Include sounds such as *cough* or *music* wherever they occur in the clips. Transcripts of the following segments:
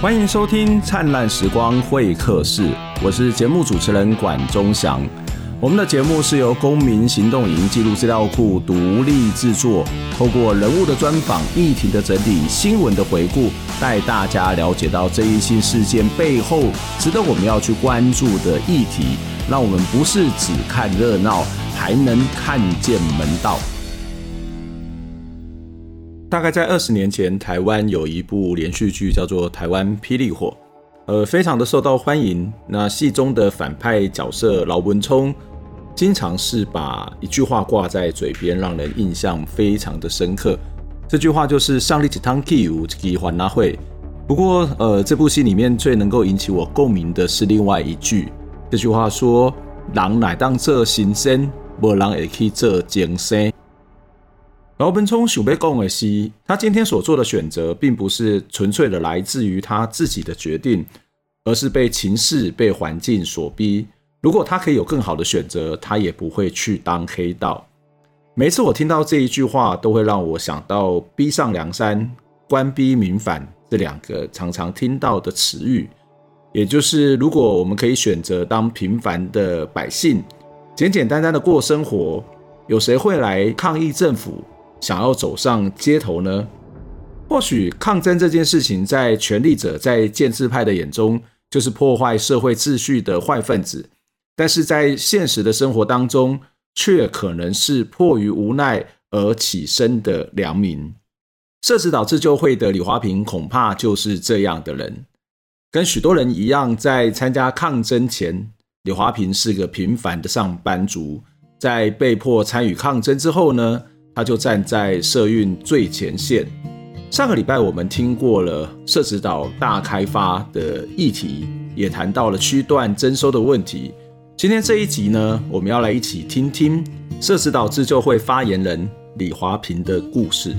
欢迎收听《灿烂时光会客室》，我是节目主持人管中祥。我们的节目是由公民行动营记录资料库独立制作，透过人物的专访、议题的整理、新闻的回顾，带大家了解到这一新事件背后值得我们要去关注的议题，让我们不是只看热闹，还能看见门道。大概在二十年前，台湾有一部连续剧叫做《台湾霹雳火》，呃，非常的受到欢迎。那戏中的反派角色老文聪，经常是把一句话挂在嘴边，让人印象非常的深刻。这句话就是“上帝一汤气，无鸡还拿会”。不过，呃，这部戏里面最能够引起我共鸣的是另外一句，这句话说：“人乃当做新生，无人会去做精生。”老文聪想要讲的是，他今天所做的选择，并不是纯粹的来自于他自己的决定，而是被情势、被环境所逼。如果他可以有更好的选择，他也不会去当黑道。每次我听到这一句话，都会让我想到“逼上梁山，官逼民反”这两个常常听到的词语。也就是，如果我们可以选择当平凡的百姓，简简单单的过生活，有谁会来抗议政府？想要走上街头呢？或许抗争这件事情，在权力者、在建制派的眼中，就是破坏社会秩序的坏分子；但是在现实的生活当中，却可能是迫于无奈而起身的良民。社子岛自救会的李华平，恐怕就是这样的人。跟许多人一样，在参加抗争前，李华平是个平凡的上班族。在被迫参与抗争之后呢，他就站在社运最前线。上个礼拜我们听过了社子岛大开发的议题，也谈到了区段征收的问题。今天这一集呢，我们要来一起听听社子岛自救会发言人李华平的故事。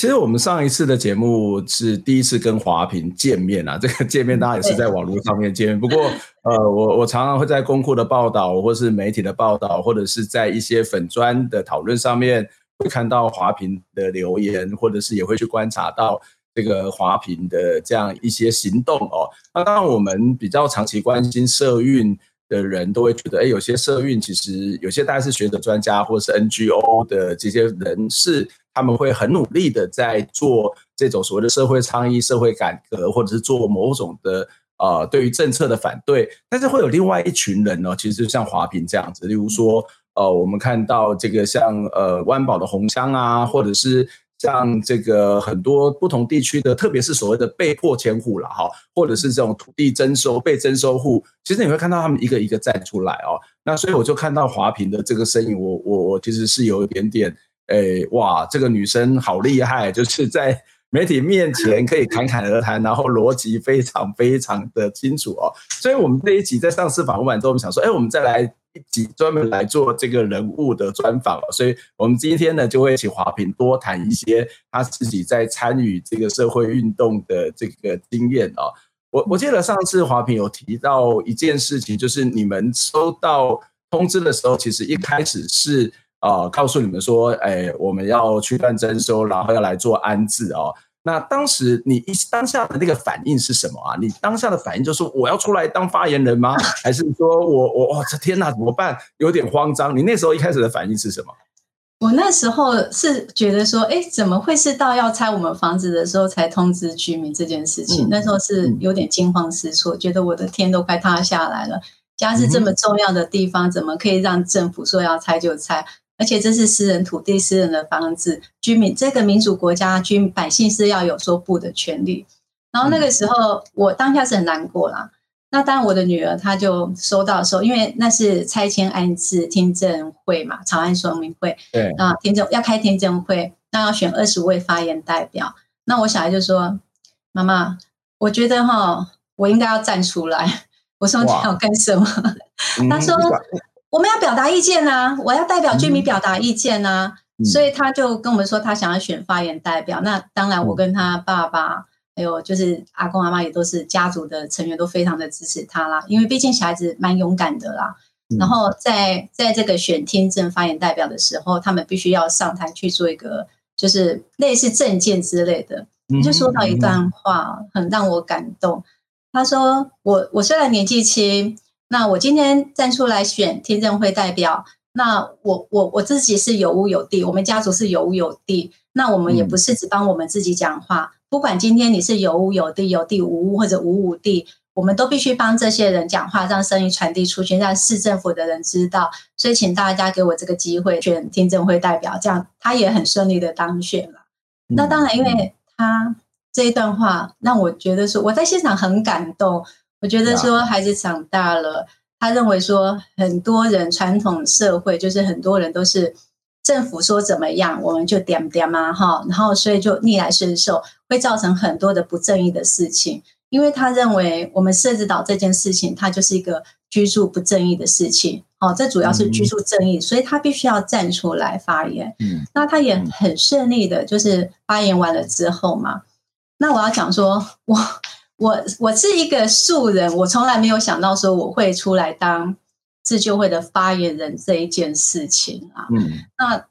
其实我们上一次的节目是第一次跟华平见面啊，*laughs* 这个见面当然也是在网络上面见面。不过，*laughs* 呃，我我常常会在公库的报道，或是媒体的报道，或者是在一些粉砖的讨论上面，会看到华平的留言，或者是也会去观察到这个华平的这样一些行动哦。那当然，我们比较长期关心社运的人都会觉得，哎，有些社运其实有些大概是学者专家，或者是 NGO 的这些人士。他们会很努力的在做这种所谓的社会倡议、社会改革，或者是做某种的呃对于政策的反对。但是会有另外一群人呢，其实就像华平这样子，例如说呃，我们看到这个像呃湾宝的红箱啊，或者是像这个很多不同地区的，特别是所谓的被迫迁户了哈，或者是这种土地征收被征收户，其实你会看到他们一个一个站出来哦。那所以我就看到华平的这个身影，我我我其实是有一点点。哎，哇，这个女生好厉害，就是在媒体面前可以侃侃而谈，然后逻辑非常非常的清楚哦。所以，我们这一集在上次访问完之后，我们想说，哎，我们再来一集专门来做这个人物的专访。所以，我们今天呢，就会请华平多谈一些他自己在参与这个社会运动的这个经验哦。我我记得上次华平有提到一件事情，就是你们收到通知的时候，其实一开始是。啊、呃，告诉你们说，哎，我们要去办征收，然后要来做安置哦。那当时你一当下的那个反应是什么啊？你当下的反应就是我要出来当发言人吗？还是说我我哇，这天哪，怎么办？有点慌张。你那时候一开始的反应是什么？我那时候是觉得说，哎，怎么会是到要拆我们房子的时候才通知居民这件事情？嗯、那时候是有点惊慌失措，嗯、觉得我的天都快塌下来了。家是这么重要的地方，嗯、怎么可以让政府说要拆就拆？而且这是私人土地、私人的房子，居民这个民主国家，居民百姓是要有说不的权利。然后那个时候，我当下是很难过啦。那当然，我的女儿她就收到的时候，因为那是拆迁安置听证会嘛，草案说明会。对。啊，听证要开听证会，那要选二十位发言代表。那我小孩就说：“妈妈，我觉得哈，我应该要站出来。”我说：“你要干什么？” *laughs* 他说。我们要表达意见啊！我要代表居民表达意见啊！嗯、所以他就跟我们说，他想要选发言代表。那当然，我跟他爸爸还有就是阿公阿妈也都是家族的成员，都非常的支持他啦。因为毕竟小孩子蛮勇敢的啦。嗯、然后在在这个选听证发言代表的时候，他们必须要上台去做一个就是类似证件之类的。你就说到一段话，很让我感动。他说：“我我虽然年纪轻，那我今天站出来选听证会代表，那我我我自己是有屋有地，我们家族是有屋有地，那我们也不是只帮我们自己讲话。不管今天你是有屋有地、有地无屋或者无无地，我们都必须帮这些人讲话，让声音传递出去，让市政府的人知道。所以，请大家给我这个机会选听证会代表，这样他也很顺利的当选了。那当然，因为。”他这一段话让我觉得说，我在现场很感动。我觉得说，孩子长大了，他认为说，很多人传统社会就是很多人都是政府说怎么样，我们就点点嘛哈，然后所以就逆来顺受，会造成很多的不正义的事情。因为他认为我们设置岛这件事情，它就是一个居住不正义的事情。哦，这主要是居住正义，嗯、所以他必须要站出来发言。嗯，那他也很顺利的，就是发言完了之后嘛。那我要讲说，我我我是一个素人，我从来没有想到说我会出来当自救会的发言人这一件事情啊。嗯，那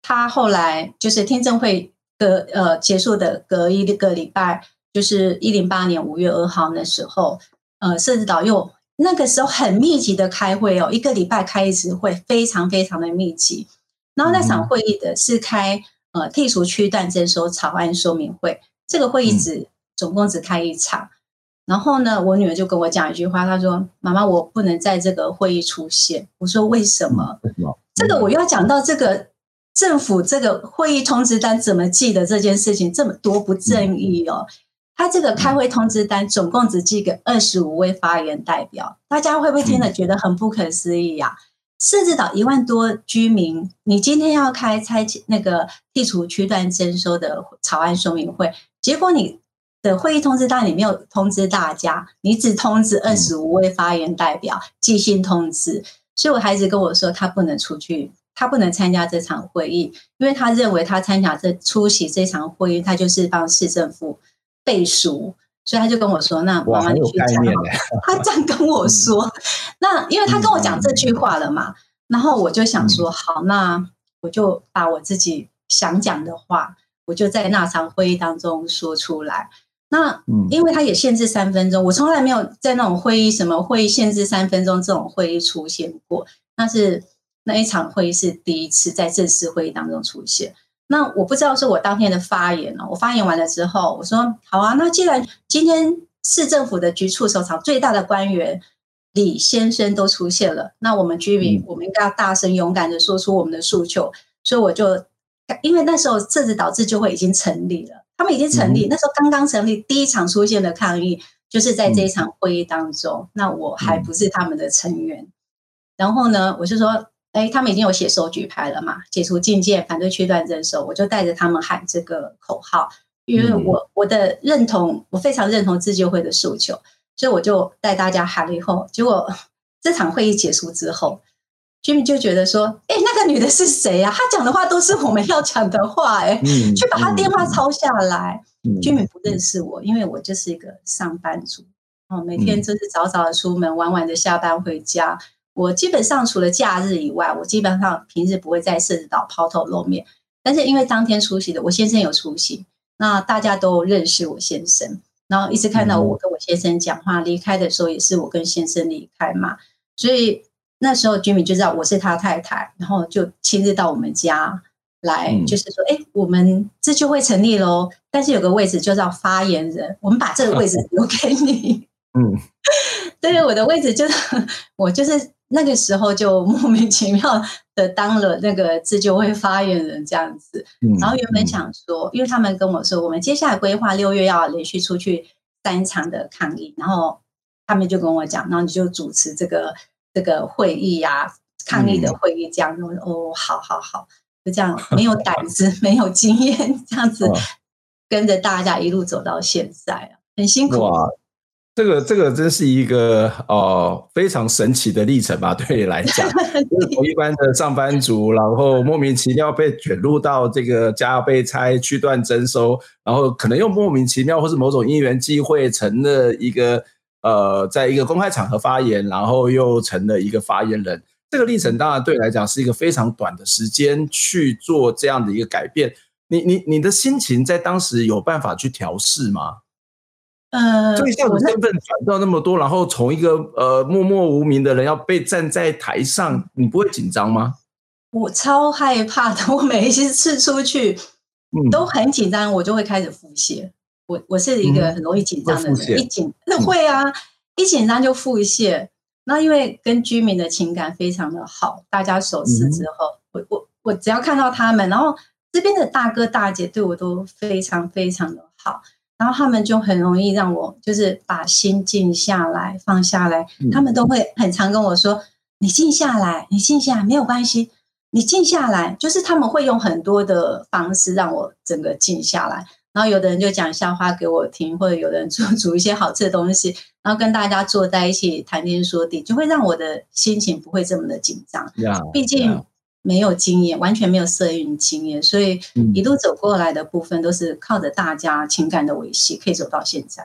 他后来就是听证会隔呃结束的隔一个礼拜，就是一零八年五月二号那时候，呃，社子岛又。那个时候很密集的开会哦，一个礼拜开一次会，非常非常的密集。然后那场会议的是开呃剔除区段征收草案说明会，这个会议只总共只开一场。然后呢，我女儿就跟我讲一句话，她说：“妈妈，我不能在这个会议出现。”我说：“为什么？”这个我要讲到这个政府这个会议通知单怎么寄的这件事情，这么多不正义哦。他这个开会通知单总共只寄给二十五位发言代表，大家会不会听了觉得很不可思议呀？社子岛一万多居民，你今天要开拆那个剔除区段征收的草案说明会，结果你的会议通知单你没有通知大家，你只通知二十五位发言代表寄信通知，所以我孩子跟我说他不能出去，他不能参加这场会议，因为他认为他参加这出席这场会议，他就是帮市政府。背书，所以他就跟我说：“那妈妈你去讲。”他这样跟我说，嗯、那因为他跟我讲这句话了嘛，嗯、然后我就想说：“好，那我就把我自己想讲的话，我就在那场会议当中说出来。那因为他也限制三分钟，我从来没有在那种会议什么会议限制三分钟这种会议出现过，那是那一场会议是第一次在正式会议当中出现。”那我不知道是我当天的发言哦，我发言完了之后，我说好啊，那既然今天市政府的局处首长最大的官员李先生都出现了，那我们居民我们应该要大声勇敢的说出我们的诉求，所以我就因为那时候政治导致就会已经成立了，他们已经成立，那时候刚刚成立，第一场出现的抗议就是在这一场会议当中，那我还不是他们的成员，然后呢，我就说。哎，他们已经有写收举牌了嘛？解除禁见，反对区段征收，我就带着他们喊这个口号，因为我我的认同，我非常认同自救会的诉求，所以我就带大家喊了以后，结果这场会议结束之后，居民就觉得说，哎，那个女的是谁呀？她讲的话都是我们要讲的话，哎，去把她电话抄下来。居民不认识我，因为我就是一个上班族，哦，每天就是早早的出门，晚晚的下班回家。我基本上除了假日以外，我基本上平日不会在社子岛抛头露面。但是因为当天出席的我先生有出席，那大家都认识我先生，然后一直看到我跟我先生讲话，离开的时候也是我跟先生离开嘛。所以那时候居民就知道我是他太太，然后就亲自到我们家来，就是说，哎，我们这就会成立喽。但是有个位置就叫发言人，我们把这个位置留给你。*laughs* 嗯，对，我的位置就是我就是。那个时候就莫名其妙的当了那个自救会发言人这样子，然后原本想说，因为他们跟我说，我们接下来规划六月要连续出去三场的抗议，然后他们就跟我讲，然后你就主持这个这个会议呀、啊，抗议的会议这样，嗯、哦，好好好，就这样，没有胆子，*laughs* 没有经验，这样子跟着大家一路走到现在啊，很辛苦。这个这个真是一个哦、呃、非常神奇的历程吧？*laughs* 对你来讲，就是一般的上班族，然后莫名其妙被卷入到这个家要被拆、区段征收，然后可能又莫名其妙或是某种因缘际会成了一个呃，在一个公开场合发言，然后又成了一个发言人。这个历程当然对你来讲是一个非常短的时间去做这样的一个改变。你你你的心情在当时有办法去调试吗？呃，所以像你身份转到那么多，然后从一个呃默默无名的人要被站在台上，你不会紧张吗？我超害怕的，我每一次出去，嗯，都很紧张，我就会开始腹泻。我我是一个很容易紧张的人，嗯、一紧那会啊，嗯、一紧张就腹泻。那因为跟居民的情感非常的好，大家熟识之后，嗯、我我我只要看到他们，然后这边的大哥大姐对我都非常非常的好。然后他们就很容易让我就是把心静下来，放下来。他们都会很常跟我说：“你静下来，你静下来，没有关系，你静下来。”就是他们会用很多的方式让我整个静下来。然后有的人就讲笑话给我听，或者有的人 *laughs* 煮煮一些好吃的东西，然后跟大家坐在一起谈天说地，就会让我的心情不会这么的紧张。Yeah, 毕竟。没有经验，完全没有摄影经验，所以一路走过来的部分都是靠着大家情感的维系，可以走到现在。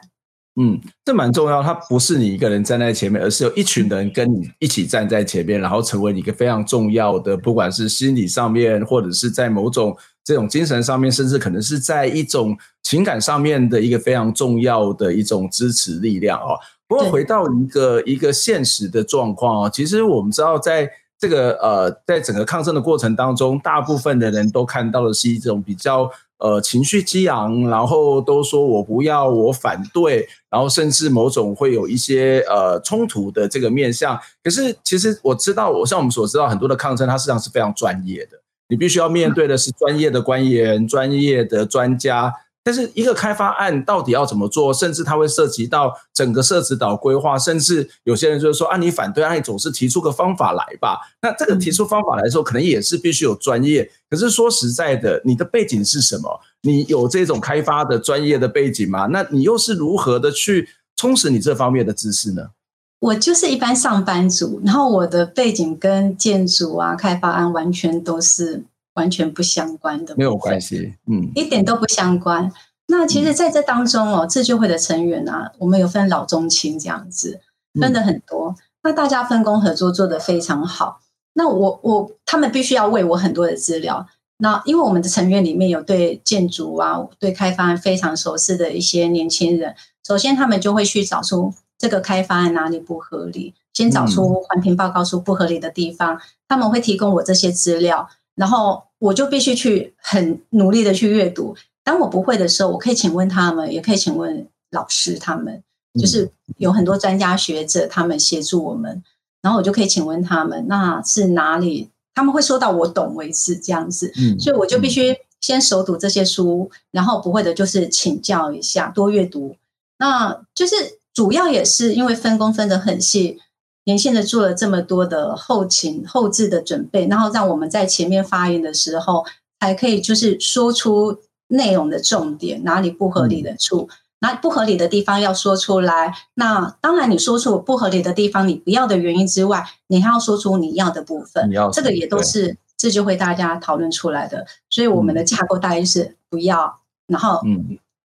嗯，这蛮重要。它不是你一个人站在前面，而是有一群人跟你一起站在前面，然后成为你一个非常重要的，不管是心理上面，或者是在某种这种精神上面，甚至可能是在一种情感上面的一个非常重要的一种支持力量哦。不过回到一个一个现实的状况哦，其实我们知道在。这个呃，在整个抗争的过程当中，大部分的人都看到的是一种比较呃情绪激昂，然后都说我不要，我反对，然后甚至某种会有一些呃冲突的这个面向。可是其实我知道，我像我们所知道，很多的抗争它实际上是非常专业的，你必须要面对的是专业的官员、专业的专家。但是一个开发案到底要怎么做，甚至它会涉及到整个社子岛规划，甚至有些人就是说啊，你反对，啊，你总是提出个方法来吧。那这个提出方法来说，可能也是必须有专业。可是说实在的，你的背景是什么？你有这种开发的专业的背景吗？那你又是如何的去充实你这方面的知识呢？我就是一般上班族，然后我的背景跟建筑啊、开发案完全都是。完全不相关的，没有关系，嗯，一点都不相关。那其实，在这当中哦，自救会的成员啊，我们有分老中青这样子，分的很多。那大家分工合作做得非常好。那我我他们必须要喂我很多的资料。那因为我们的成员里面有对建筑啊、对开发案非常熟悉的一些年轻人，首先他们就会去找出这个开发案哪里不合理，先找出环评报告书不合理的地方，他们会提供我这些资料。然后我就必须去很努力的去阅读。当我不会的时候，我可以请问他们，也可以请问老师他们，就是有很多专家学者他们协助我们。然后我就可以请问他们，那是哪里？他们会说到我懂为止这样子。所以我就必须先熟读这些书，然后不会的就是请教一下，多阅读。那就是主要也是因为分工分得很细。年轻的做了这么多的后勤后置的准备，然后让我们在前面发言的时候，才可以就是说出内容的重点，哪里不合理的处，哪里不合理的地方要说出来。那当然，你说出不合理的地方，你不要的原因之外，你还要说出你要的部分。这个也都是这就会大家讨论出来的。所以我们的架构大概是不要，然后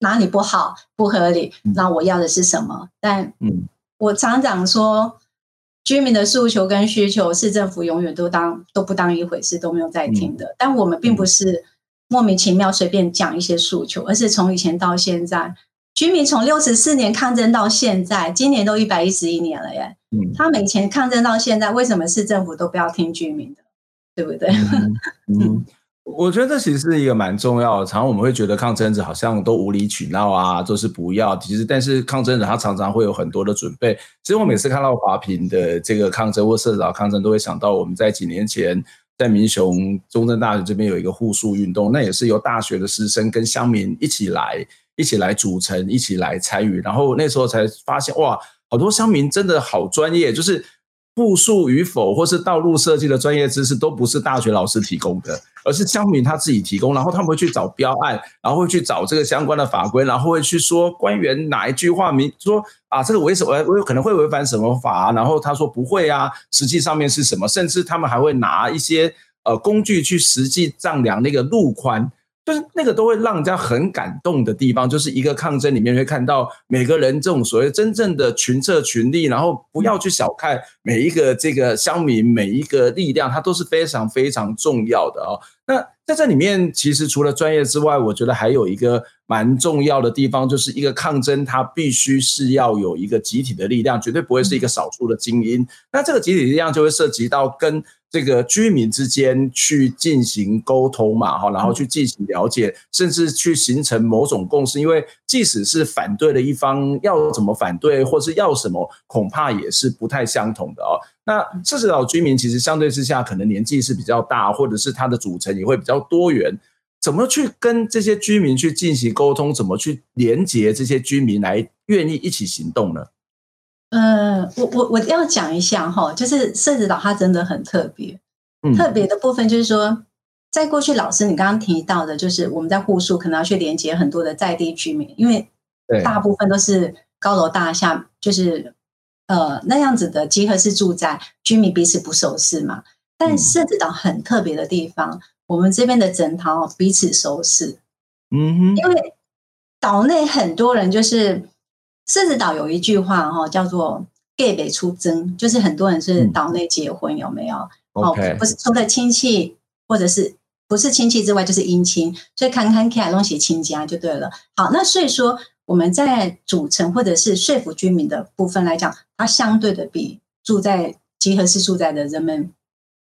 哪里不好不合理，那我要的是什么？但我常常说。居民的诉求跟需求，市政府永远都当都不当一回事，都没有在听的。但我们并不是莫名其妙随便讲一些诉求，而是从以前到现在，居民从六十四年抗争到现在，今年都一百一十一年了耶。嗯，他们以前抗争到现在，为什么市政府都不要听居民的？对不对？*laughs* 嗯。嗯我觉得这其实是一个蛮重要的。常常我们会觉得抗争者好像都无理取闹啊，都是不要。其实，但是抗争者他常常会有很多的准备。其实我每次看到华平的这个抗争或社子岛抗争，都会想到我们在几年前在民雄中正大学这边有一个护树运动，那也是由大学的师生跟乡民一起来，一起来组成，一起来参与。然后那时候才发现，哇，好多乡民真的好专业，就是。步数与否，或是道路设计的专业知识，都不是大学老师提供的，而是乡民他自己提供。然后他们会去找标案，然后会去找这个相关的法规，然后会去说官员哪一句话，明说啊，这个违什么，我有可能会违反什么法？然后他说不会啊，实际上面是什么？甚至他们还会拿一些呃工具去实际丈量那个路宽。就是那个都会让人家很感动的地方，就是一个抗争里面会看到每个人这种所谓真正的群策群力，然后不要去小看每一个这个乡民每一个力量，它都是非常非常重要的哦。那在这里面，其实除了专业之外，我觉得还有一个蛮重要的地方，就是一个抗争，它必须是要有一个集体的力量，绝对不会是一个少数的精英。那这个集体力量就会涉及到跟这个居民之间去进行沟通嘛，哈，然后去进行了解，甚至去形成某种共识。因为即使是反对的一方要怎么反对，或是要什么，恐怕也是不太相同的哦。那社子岛居民其实相对之下，可能年纪是比较大，或者是它的组成也会比较多元。怎么去跟这些居民去进行沟通？怎么去连接这些居民来愿意一起行动呢？呃，我我我要讲一下哈，就是社子岛它真的很特别，嗯，特别的部分就是说，在过去老师你刚刚提到的，就是我们在户数可能要去连接很多的在地居民，因为大部分都是高楼大厦，就是呃那样子的集合式住宅，居民彼此不熟识嘛。但社子岛很特别的地方，嗯、我们这边的整套彼此熟识，嗯哼，因为岛内很多人就是。甚至岛有一句话哈，叫做“给北出征”，就是很多人是岛内结婚，有没有？哦、嗯，不是除了亲戚，或者是不是亲戚之外，就是姻亲，所以看看看东西亲家就对了。好，那所以说我们在组成或者是说服居民的部分来讲，它相对的比住在集合式住宅的人们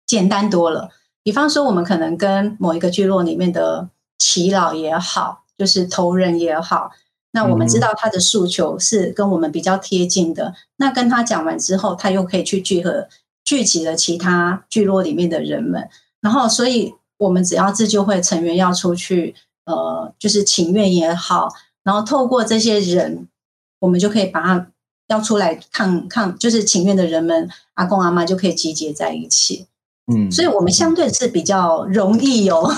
简单多了。比方说，我们可能跟某一个聚落里面的耆老也好，就是头人也好。那我们知道他的诉求是跟我们比较贴近的，那跟他讲完之后，他又可以去聚合聚集了其他聚落里面的人们，然后所以我们只要自救会成员要出去，呃，就是请愿也好，然后透过这些人，我们就可以把他要出来抗抗，就是请愿的人们，阿公阿妈就可以集结在一起，嗯，所以我们相对是比较容易哦，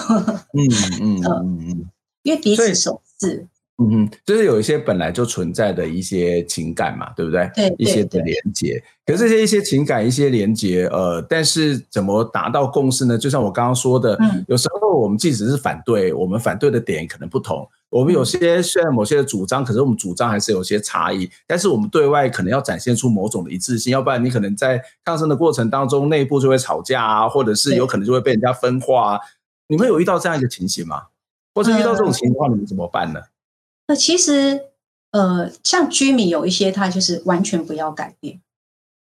嗯嗯 *laughs* 嗯嗯，因为彼此熟识。嗯哼，就是有一些本来就存在的一些情感嘛，对不对？对，对，对，一些的连接。可是这些一些情感、一些连接，呃，但是怎么达到共识呢？就像我刚刚说的，嗯，有时候我们即使是反对，我们反对的点可能不同。我们有些虽然某些的主张，可是我们主张还是有些差异。但是我们对外可能要展现出某种的一致性，要不然你可能在抗争的过程当中，内部就会吵架啊，或者是有可能就会被人家分化啊。你们有遇到这样一个情形吗？或是遇到这种情况，你们怎么办呢？那其实，呃，像居民有一些他就是完全不要改变，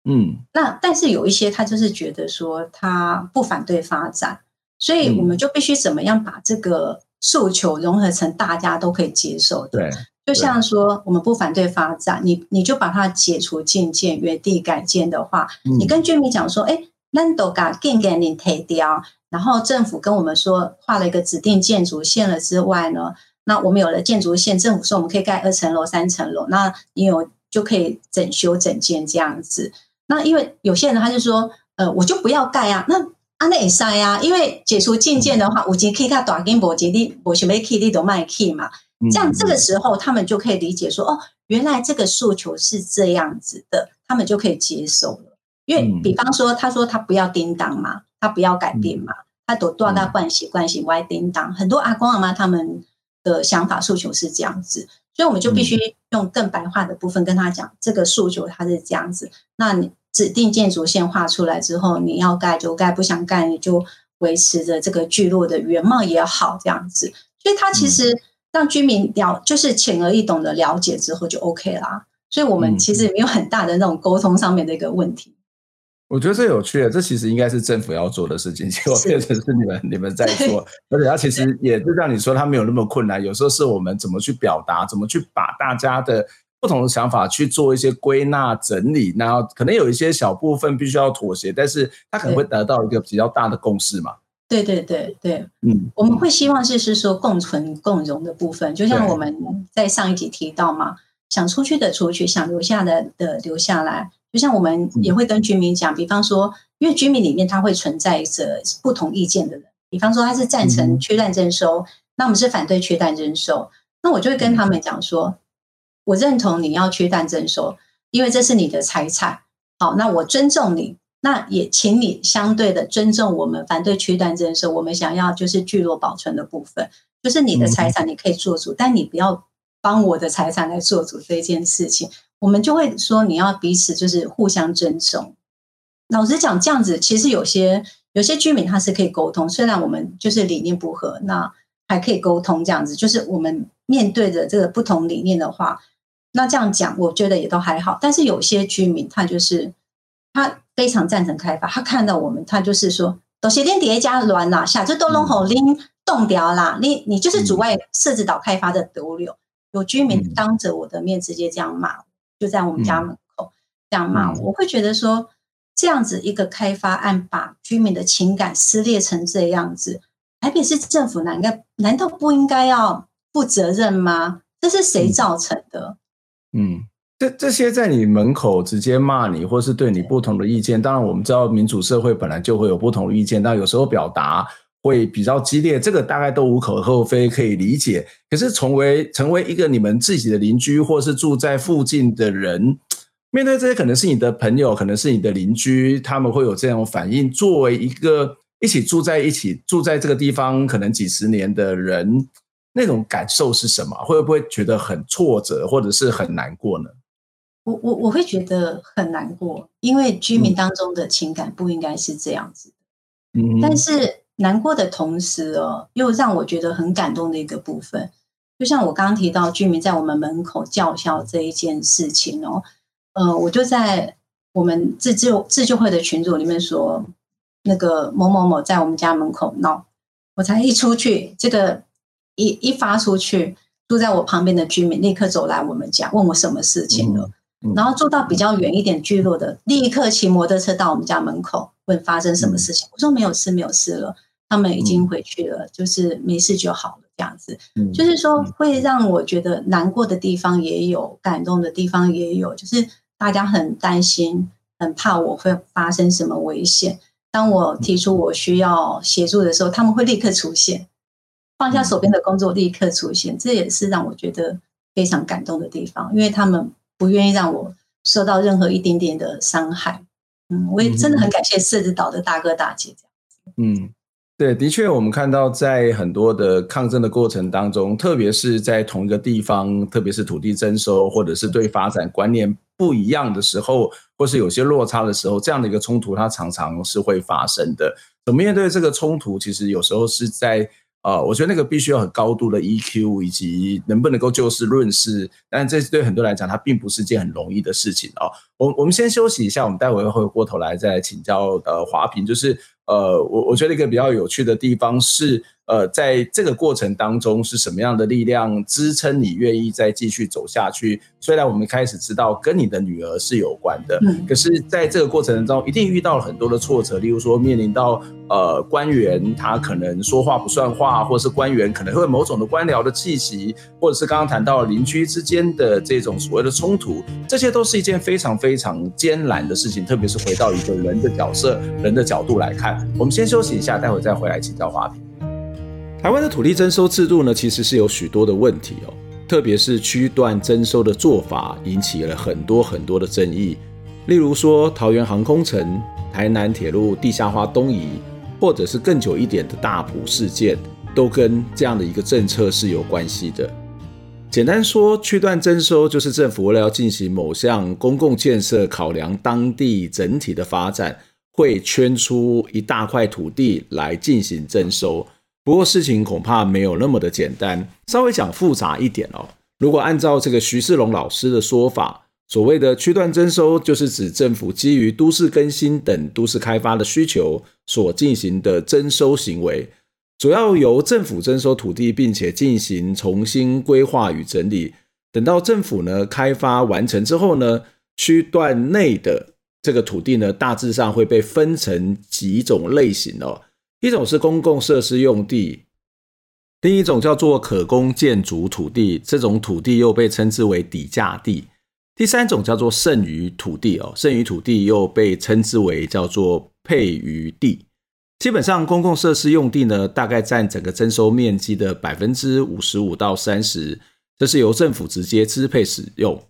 嗯，那但是有一些他就是觉得说他不反对发展，所以我们就必须怎么样把这个诉求融合成大家都可以接受的。对，就像说我们不反对发展，你你就把它解除禁建、原地改建的话，你跟居民讲说，哎，难道把建建你推掉，然后政府跟我们说画了一个指定建筑线了之外呢？那我们有了建筑线，政府说我们可以盖二层楼、三层楼，那你有就可以整修整建这样子。那因为有些人他就说，呃，我就不要盖啊。那啊那也塞啊，因为解除禁建的话，我今可以盖大金箔基地，我准备 key 地都卖 key 嘛。这样这个时候他们就可以理解说，哦，原来这个诉求是这样子的，他们就可以接受了。因为比方说，他说他不要叮当嘛，他不要改变嘛，他都多大惯习惯习歪叮当，很多阿公阿妈他们。的想法诉求是这样子，所以我们就必须用更白话的部分跟他讲，这个诉求他是这样子。那你指定建筑线画出来之后，你要盖就盖，不想盖你就维持着这个聚落的原貌也好，这样子。所以它其实让居民了，就是浅而易懂的了解之后就 OK 啦。所以我们其实没有很大的那种沟通上面的一个问题。我觉得这有趣的，这其实应该是政府要做的事情，结果变成是你们你们在做，而且它其实也就像你说，它没有那么困难。有时候是我们怎么去表达，怎么去把大家的不同的想法去做一些归纳整理，然后可能有一些小部分必须要妥协，但是他可能会得到一个比较大的共识嘛。对对对对，嗯，我们会希望就是说共存共荣的部分，就像我们在上一集提到嘛，想出去的出去，想留下的的留下来。就像我们也会跟居民讲，比方说，因为居民里面他会存在着不同意见的人，比方说他是赞成区段征收，那我们是反对区段征收，那我就会跟他们讲说，我认同你要区段征收，因为这是你的财产，好，那我尊重你，那也请你相对的尊重我们反对区段征收，我们想要就是聚落保存的部分，就是你的财产你可以做主，但你不要帮我的财产来做主这件事情。我们就会说，你要彼此就是互相尊重。老实讲，这样子其实有些有些居民他是可以沟通，虽然我们就是理念不合，那还可以沟通这样子。就是我们面对着这个不同理念的话，那这样讲，我觉得也都还好。但是有些居民他就是他非常赞成开发，他看到我们，他就是说，都是恁叠加乱啦，下就都弄好拎冻掉啦，你你就是阻碍社子岛开发的毒瘤。有居民当着我的面直接这样骂，就在我们家门口这样骂我，我会觉得说。这样子一个开发案，把居民的情感撕裂成这样子，台北市政府难道难道不应该要负责任吗？这是谁造成的？嗯，这这些在你门口直接骂你，或是对你不同的意见，当然我们知道民主社会本来就会有不同的意见，但有时候表达会比较激烈，这个大概都无可厚非，可以理解。可是成为成为一个你们自己的邻居，或是住在附近的人。面对这些可能是你的朋友，可能是你的邻居，他们会有这种反应。作为一个一起住在一起住在这个地方可能几十年的人，那种感受是什么？会不会觉得很挫折，或者是很难过呢？我我我会觉得很难过，因为居民当中的情感不应该是这样子。嗯，但是难过的同时哦，又让我觉得很感动的一个部分，就像我刚刚提到居民在我们门口叫嚣这一件事情哦。呃，我就在我们自救自救会的群组里面说，那个某某某在我们家门口闹，我才一出去，这个一一发出去，住在我旁边的居民立刻走来我们家，问我什么事情了。嗯嗯、然后住到比较远一点聚落的，立刻骑摩托车到我们家门口问发生什么事情。嗯、我说没有事，没有事了，他们已经回去了，嗯、就是没事就好了，这样子。嗯、就是说会让我觉得难过的地方也有，感动的地方也有，就是。大家很担心，很怕我会发生什么危险。当我提出我需要协助的时候，他们会立刻出现，放下手边的工作，立刻出现。这也是让我觉得非常感动的地方，因为他们不愿意让我受到任何一点点的伤害。嗯，我也真的很感谢社子岛的大哥大姐这样子。嗯。对，的确，我们看到在很多的抗争的过程当中，特别是在同一个地方，特别是土地征收，或者是对发展观念不一样的时候，或是有些落差的时候，这样的一个冲突，它常常是会发生的。怎么面对这个冲突？其实有时候是在。啊、呃，我觉得那个必须要很高度的 EQ，以及能不能够就事论事。但这对很多人来讲，它并不是件很容易的事情哦。我我们先休息一下，我们待会会过头来再请教呃华平。就是呃，我我觉得一个比较有趣的地方是。呃，在这个过程当中，是什么样的力量支撑你愿意再继续走下去？虽然我们开始知道跟你的女儿是有关的，嗯，可是在这个过程当中，一定遇到了很多的挫折，例如说面临到呃官员他可能说话不算话，或是官员可能会有某种的官僚的气息，或者是刚刚谈到邻居之间的这种所谓的冲突，这些都是一件非常非常艰难的事情，特别是回到一个人的角色、人的角度来看。我们先休息一下，待会再回来请教华屏。台湾的土地征收制度呢，其实是有许多的问题哦，特别是区段征收的做法引起了很多很多的争议。例如说，桃园航空城、台南铁路地下化东移，或者是更久一点的大埔事件，都跟这样的一个政策是有关系的。简单说，区段征收就是政府为了要进行某项公共建设，考量当地整体的发展，会圈出一大块土地来进行征收。不过事情恐怕没有那么的简单，稍微讲复杂一点哦。如果按照这个徐世龙老师的说法，所谓的区段征收，就是指政府基于都市更新等都市开发的需求所进行的征收行为，主要由政府征收土地，并且进行重新规划与整理。等到政府呢开发完成之后呢，区段内的这个土地呢，大致上会被分成几种类型哦。一种是公共设施用地，另一种叫做可供建筑土地，这种土地又被称之为抵价地。第三种叫做剩余土地哦，剩余土地又被称之为叫做配余地。基本上，公共设施用地呢，大概占整个征收面积的百分之五十五到三十，这是由政府直接支配使用。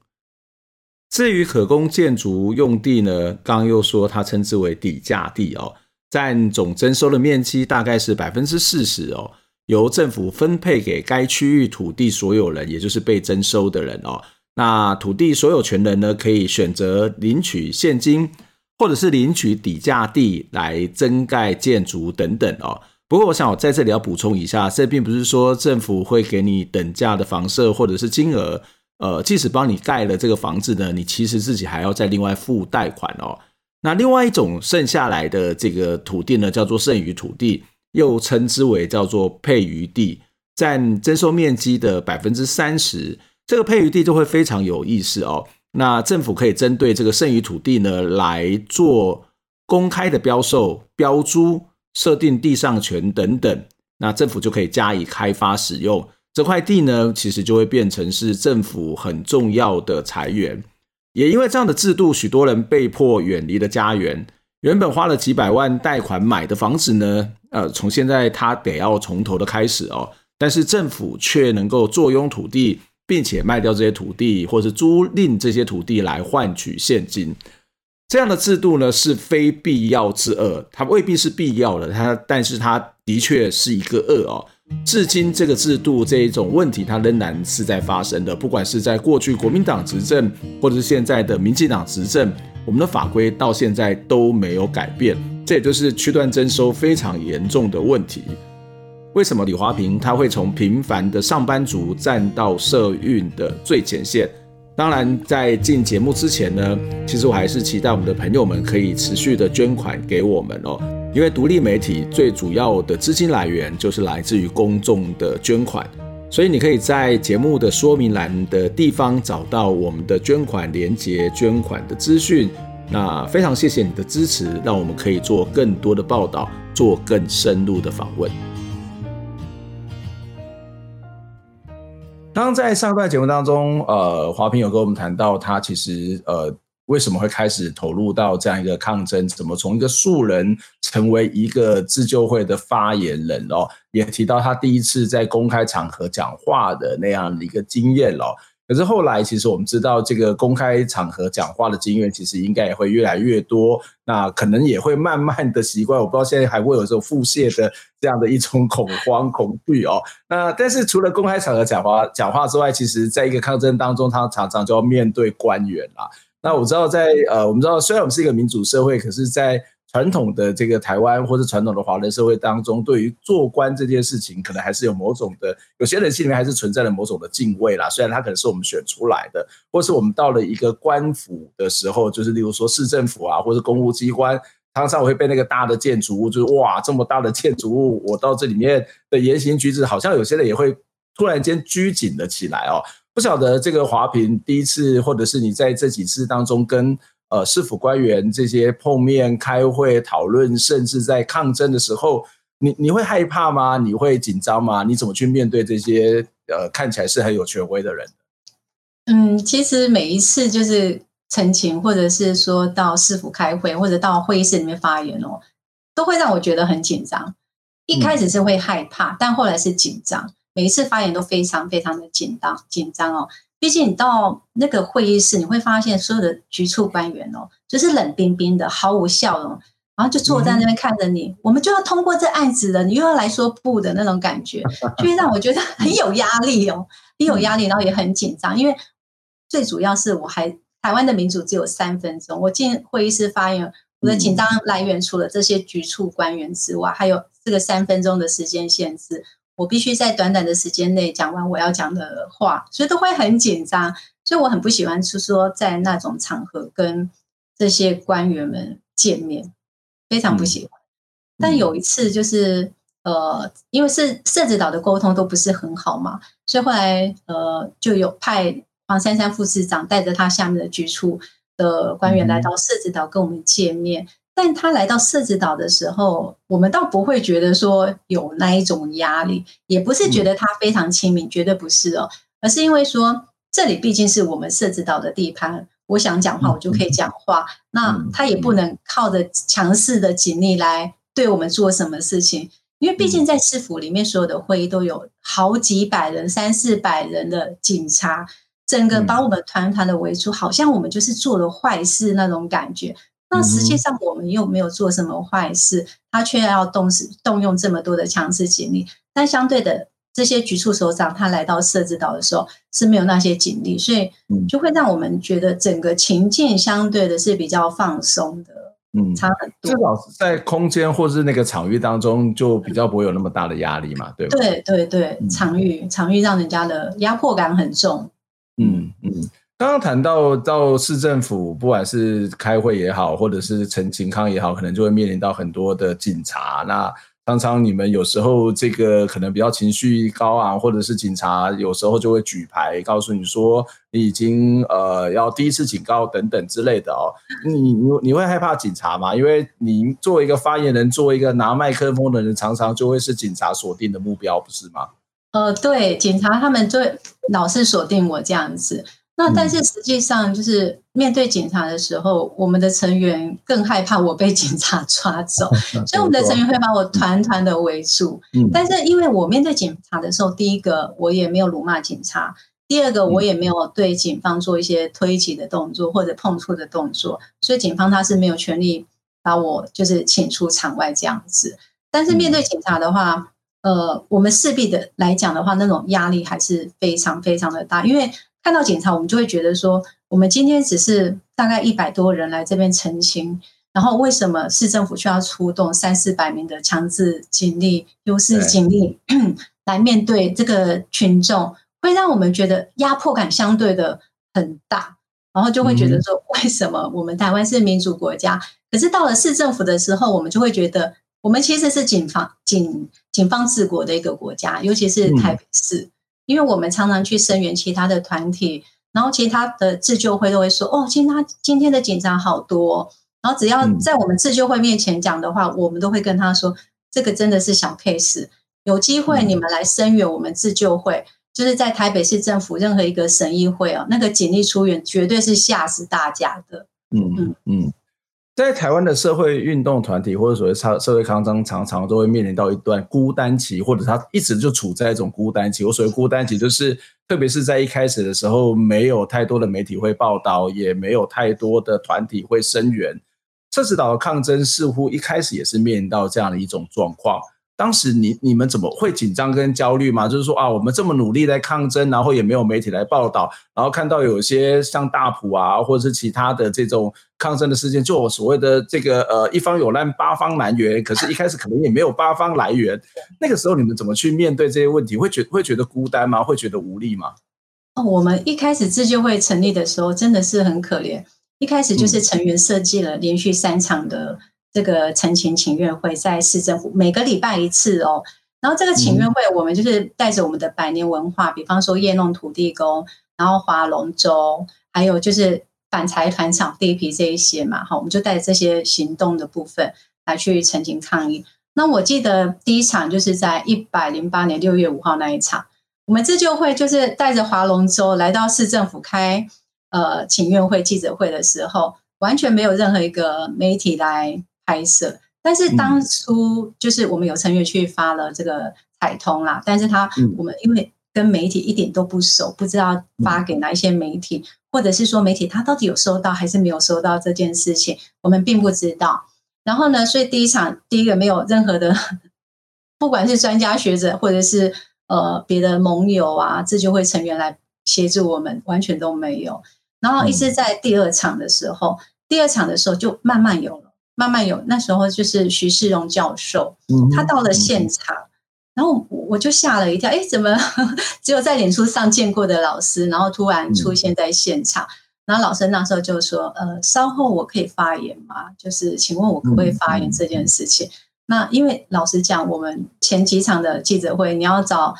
至于可供建筑用地呢，刚刚又说它称之为抵价地哦。占总征收的面积大概是百分之四十哦，由政府分配给该区域土地所有人，也就是被征收的人哦。那土地所有权人呢，可以选择领取现金，或者是领取底价地来增盖建筑等等哦。不过，我想我在这里要补充一下，这并不是说政府会给你等价的房舍或者是金额。呃，即使帮你盖了这个房子呢，你其实自己还要再另外付贷款哦。那另外一种剩下来的这个土地呢，叫做剩余土地，又称之为叫做配余地，占征收面积的百分之三十。这个配余地就会非常有意思哦。那政府可以针对这个剩余土地呢，来做公开的标售、标租、设定地上权等等，那政府就可以加以开发使用。这块地呢，其实就会变成是政府很重要的财源。也因为这样的制度，许多人被迫远离了家园。原本花了几百万贷款买的房子呢，呃，从现在他得要从头的开始哦。但是政府却能够坐拥土地，并且卖掉这些土地，或是租赁这些土地来换取现金。这样的制度呢，是非必要之恶。它未必是必要的，它，但是它的确是一个恶哦。至今，这个制度这一种问题，它仍然是在发生的。不管是在过去国民党执政，或者是现在的民进党执政，我们的法规到现在都没有改变。这也就是区段征收非常严重的问题。为什么李华平他会从平凡的上班族站到社运的最前线？当然，在进节目之前呢，其实我还是期待我们的朋友们可以持续的捐款给我们哦。因为独立媒体最主要的资金来源就是来自于公众的捐款，所以你可以在节目的说明栏的地方找到我们的捐款连接、捐款的资讯。那非常谢谢你的支持，让我们可以做更多的报道，做更深入的访问。刚在上段节目当中，呃，华平有跟我们谈到，他其实呃。为什么会开始投入到这样一个抗争？怎么从一个素人成为一个自救会的发言人哦？也提到他第一次在公开场合讲话的那样的一个经验哦。可是后来，其实我们知道，这个公开场合讲话的经验，其实应该也会越来越多。那可能也会慢慢的习惯。我不知道现在还会有这种腹泻的这样的一种恐慌、恐惧哦。*laughs* 那但是除了公开场合讲话讲话之外，其实在一个抗争当中，他常常就要面对官员啦。那我知道在，在呃，我们知道，虽然我们是一个民主社会，可是，在传统的这个台湾或者传统的华人社会当中，对于做官这件事情，可能还是有某种的，有些人心里面还是存在了某种的敬畏啦。虽然他可能是我们选出来的，或是我们到了一个官府的时候，就是例如说市政府啊，或者公务机关，常常会被那个大的建筑物，就是哇，这么大的建筑物，我到这里面的言行举止，好像有些人也会突然间拘谨了起来哦。不晓得这个华平第一次，或者是你在这几次当中跟呃市府官员这些碰面、开会、讨论，甚至在抗争的时候，你你会害怕吗？你会紧张吗？你怎么去面对这些呃看起来是很有权威的人？嗯，其实每一次就是陈情，或者是说到市府开会，或者到会议室里面发言哦，都会让我觉得很紧张。一开始是会害怕，嗯、但后来是紧张。每一次发言都非常非常的紧张紧张哦，毕竟你到那个会议室，你会发现所有的局处官员哦，就是冷冰冰的，毫无笑容，然后就坐在那边看着你。我们就要通过这案子了，你又要来说不的那种感觉，就会让我觉得很有压力哦，*laughs* 很有压力，然后也很紧张，因为最主要是我还台湾的民主只有三分钟，我进会议室发言，我的紧张来源除了这些局处官员之外，还有这个三分钟的时间限制。我必须在短短的时间内讲完我要讲的话，所以都会很紧张，所以我很不喜欢，是说在那种场合跟这些官员们见面，非常不喜欢。嗯、但有一次就是呃，因为是社子岛的沟通都不是很好嘛，所以后来呃就有派黄珊珊副市长带着他下面的局处的官员来到社子岛跟我们见面。嗯但他来到社子岛的时候，我们倒不会觉得说有那一种压力，也不是觉得他非常亲民，绝对不是哦，而是因为说这里毕竟是我们社子岛的地盘，我想讲话我就可以讲话，那他也不能靠着强势的警力来对我们做什么事情，因为毕竟在市府里面所有的会议都有好几百人、三四百人的警察，整个把我们团团的围住，好像我们就是做了坏事那种感觉。那实际上我们又没有做什么坏事，他却要动使动用这么多的强势警力。但相对的，这些局处首长他来到社子岛的时候是没有那些警力，所以就会让我们觉得整个情境相对的是比较放松的。嗯，差很多。至少是在空间或是那个场域当中，就比较不会有那么大的压力嘛，对吧？对对对，场域场域让人家的压迫感很重。嗯嗯，刚刚谈到到市政府，不管是开会也好，或者是陈情康也好，可能就会面临到很多的警察。那常常你们有时候这个可能比较情绪高昂，或者是警察有时候就会举牌告诉你说你已经呃要第一次警告等等之类的哦。你你你会害怕警察吗？因为你作为一个发言人，作为一个拿麦克风的人，常常就会是警察锁定的目标，不是吗？呃，对，警察他们就老是锁定我这样子。那但是实际上，就是面对警察的时候，我们的成员更害怕我被警察抓走，*laughs* 所以我们的成员会把我团团的围住。但是因为我面对警察的时候，第一个我也没有辱骂警察，第二个我也没有对警方做一些推挤的动作或者碰触的动作，所以警方他是没有权利把我就是请出场外这样子。但是面对警察的话，呃，我们势必的来讲的话，那种压力还是非常非常的大，因为。看到警察，我们就会觉得说，我们今天只是大概一百多人来这边澄清，然后为什么市政府需要出动三四百名的强制警力、优势警力来面对这个群众，会让我们觉得压迫感相对的很大，然后就会觉得说，为什么我们台湾是民主国家，可是到了市政府的时候，我们就会觉得，我们其实是警方警警方治国的一个国家，尤其是台北市。因为我们常常去声援其他的团体，然后其他的自救会都会说：“哦，今他今天的警察好多。”然后只要在我们自救会面前讲的话，嗯、我们都会跟他说：“这个真的是小 case，有机会你们来声援我们自救会，嗯、就是在台北市政府任何一个省议会哦，那个警力出援绝对是吓死大家的。”嗯嗯嗯。在台湾的社会运动团体或者所谓社社会抗争，常常都会面临到一段孤单期，或者他一直就处在一种孤单期。我所谓孤单期，就是特别是在一开始的时候，没有太多的媒体会报道，也没有太多的团体会声援。赤子岛的抗争似乎一开始也是面临到这样的一种状况。当时你你们怎么会紧张跟焦虑吗？就是说啊，我们这么努力在抗争，然后也没有媒体来报道，然后看到有些像大埔啊，或者是其他的这种抗争的事件，就我所谓的这个呃一方有难八方来援，可是一开始可能也没有八方来援。那个时候你们怎么去面对这些问题？会觉会觉得孤单吗？会觉得无力吗？哦，我们一开始自救会成立的时候真的是很可怜，一开始就是成员设计了连续三场的。这个陈情请愿会在市政府每个礼拜一次哦，然后这个请愿会我们就是带着我们的百年文化，比方说夜弄土地公，然后划龙舟，还有就是反财团抢地皮这一些嘛，哈，我们就带着这些行动的部分来去陈情抗议。那我记得第一场就是在一百零八年六月五号那一场，我们自救会就是带着划龙舟来到市政府开呃请愿会记者会的时候，完全没有任何一个媒体来。拍摄，但是当初就是我们有成员去发了这个彩通啦，但是他我们因为跟媒体一点都不熟，不知道发给哪一些媒体，或者是说媒体他到底有收到还是没有收到这件事情，我们并不知道。然后呢，所以第一场第一个没有任何的，*laughs* 不管是专家学者或者是呃别的盟友啊，自救会成员来协助我们，完全都没有。然后一直在第二场的时候，第二场的时候就慢慢有了。慢慢有，那时候就是徐世荣教授，他到了现场，然后我就吓了一跳，哎，怎么 *laughs* 只有在脸书上见过的老师，然后突然出现在现场？然后老师那时候就说，呃，稍后我可以发言吗？就是请问我可不可以发言这件事情？那因为老实讲，我们前几场的记者会，你要找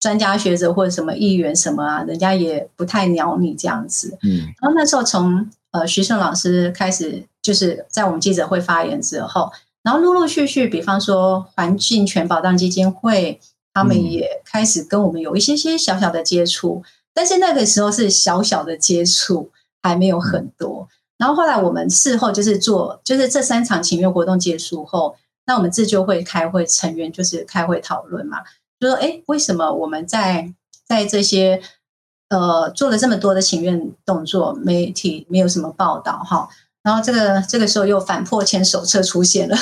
专家学者或者什么议员什么啊，人家也不太鸟你这样子。嗯，然后那时候从呃徐胜老师开始。就是在我们记者会发言之后，然后陆陆续续，比方说环境权保障基金会，他们也开始跟我们有一些些小小的接触，嗯、但是那个时候是小小的接触，还没有很多。然后后来我们事后就是做，就是这三场请愿活动结束后，那我们自救会开会，成员就是开会讨论嘛，就说哎，为什么我们在在这些呃做了这么多的请愿动作，媒体没有什么报道哈？然后这个这个时候又反迫迁手册出现了，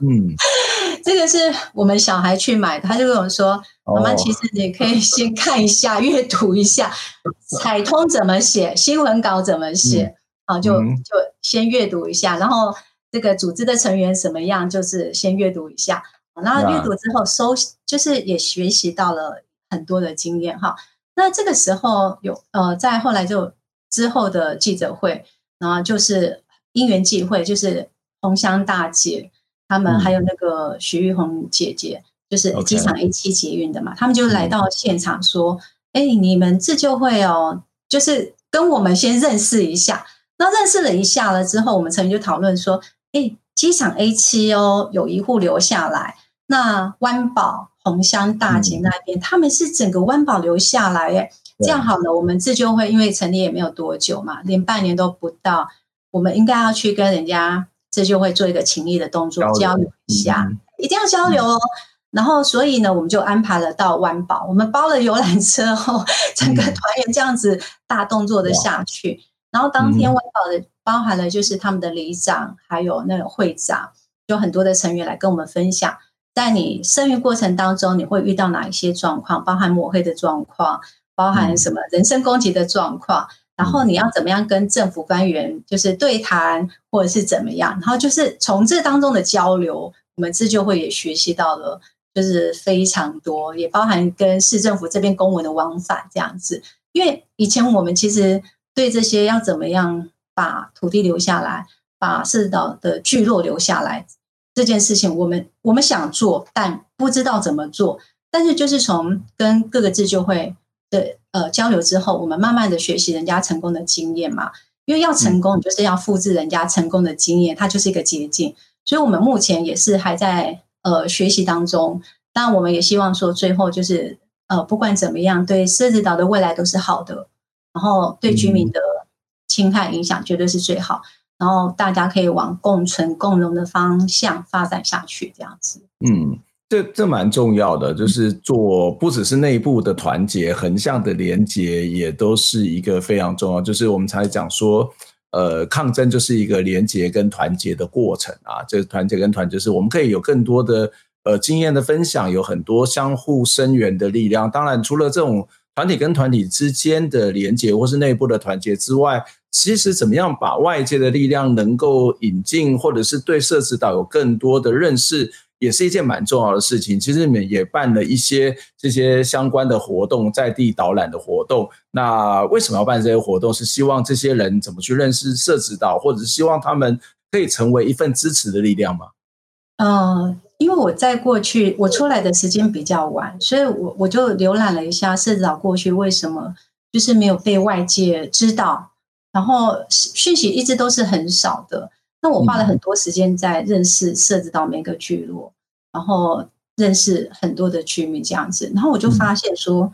嗯，*laughs* 这个是我们小孩去买的，他就跟我说：“妈妈，其实你可以先看一下，阅读一下，*laughs* 彩通怎么写，新闻稿怎么写，啊，就就先阅读一下，然后这个组织的成员什么样，就是先阅读一下，然后阅读之后收，就是也学习到了很多的经验哈。那这个时候有呃，在后来就之后的记者会，然后就是因缘际会，就是红香大姐。”他们还有那个徐玉红姐姐，就是机场 A 七捷运的嘛，他们就来到现场说：“哎，你们自救会哦，就是跟我们先认识一下。那认识了一下了之后，我们成员就讨论说：哎，机场 A 七哦，有一户留下来。那湾宝红香大姐那边，他们是整个湾宝留下来。哎，这样好了，我们自救会因为成立也没有多久嘛，连半年都不到，我们应该要去跟人家。”这就会做一个情谊的动作，交流一下，嗯、一定要交流哦。嗯、然后，所以呢，我们就安排了到湾宝，我们包了游览车后，*laughs* 整个团员这样子大动作的下去。嗯、然后当天湾宝的包含了就是他们的里长，还有那个会长，有很多的成员来跟我们分享，在你生育过程当中，你会遇到哪一些状况，包含抹黑的状况，包含什么人身攻击的状况。嗯然后你要怎么样跟政府官员就是对谈，或者是怎么样？然后就是从这当中的交流，我们自救会也学习到了，就是非常多，也包含跟市政府这边公文的往返这样子。因为以前我们其实对这些要怎么样把土地留下来，把社子岛的聚落留下来这件事情，我们我们想做，但不知道怎么做。但是就是从跟各个自救会。的呃交流之后，我们慢慢的学习人家成功的经验嘛，因为要成功，你就是要复制人家成功的经验，它就是一个捷径。所以，我们目前也是还在呃学习当中。当然，我们也希望说，最后就是呃不管怎么样，对狮子岛的未来都是好的，然后对居民的侵害影响绝对是最好，然后大家可以往共存共荣的方向发展下去，这样子。嗯。这这蛮重要的，就是做不只是内部的团结，横向的连结也都是一个非常重要。就是我们才讲说，呃，抗争就是一个连结跟团结的过程啊。这个团结跟团结是我们可以有更多的呃经验的分享，有很多相互声援的力量。当然，除了这种团体跟团体之间的连结，或是内部的团结之外，其实怎么样把外界的力量能够引进，或者是对社子岛有更多的认识。也是一件蛮重要的事情。其实你们也办了一些这些相关的活动，在地导览的活动。那为什么要办这些活动？是希望这些人怎么去认识社子岛，或者是希望他们可以成为一份支持的力量吗？嗯、因为我在过去我出来的时间比较晚，所以我我就浏览了一下社子岛过去为什么就是没有被外界知道，然后讯息一直都是很少的。那我花了很多时间在认识设置岛每个聚落，然后认识很多的居民这样子，然后我就发现说，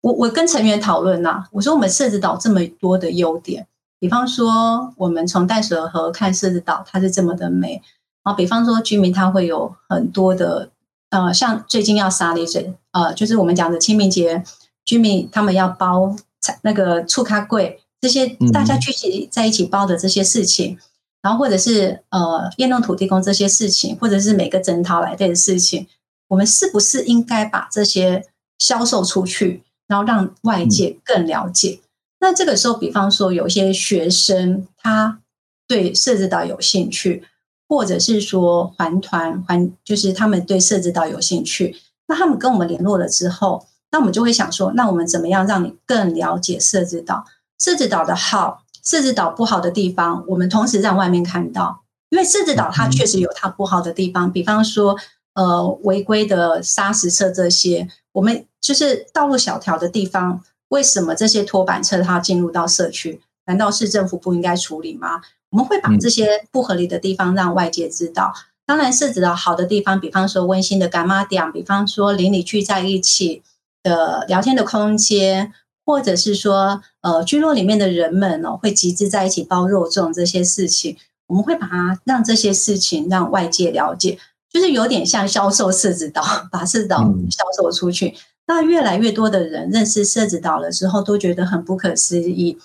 我我跟成员讨论呐，我说我们设置岛这么多的优点，比方说我们从淡水河看设置岛，它是这么的美，然后比方说居民他会有很多的呃，像最近要杀哩水，呃，就是我们讲的清明节，居民他们要包那个醋咖粿，这些大家聚集在一起包的这些事情。然后或者是呃，验弄土地公这些事情，或者是每个征讨来的事情，我们是不是应该把这些销售出去，然后让外界更了解？嗯、那这个时候，比方说有一些学生他对设置岛有兴趣，或者是说环团环，就是他们对设置岛有兴趣，那他们跟我们联络了之后，那我们就会想说，那我们怎么样让你更了解设置岛？设置岛的好。社子岛不好的地方，我们同时在外面看到，因为社子岛它确实有它不好的地方，比方说，呃，违规的砂石车这些，我们就是道路小条的地方，为什么这些拖板车它进入到社区？难道市政府不应该处理吗？我们会把这些不合理的地方让外界知道。当然，社子岛好的地方，比方说温馨的干妈店，比方说邻里聚在一起的聊天的空间。或者是说，呃，聚落里面的人们哦，会集资在一起包肉粽这些事情，我们会把它让这些事情让外界了解，就是有点像销售社子岛，把社子岛销售出去。嗯、那越来越多的人认识社子岛了之后，都觉得很不可思议。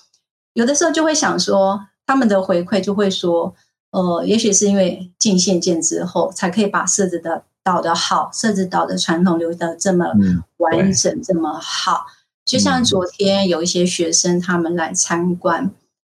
有的时候就会想说，他们的回馈就会说，呃，也许是因为进县建之后，才可以把社子的岛的好，社子岛的传统留得这么完整，这么好。就像昨天有一些学生他们来参观，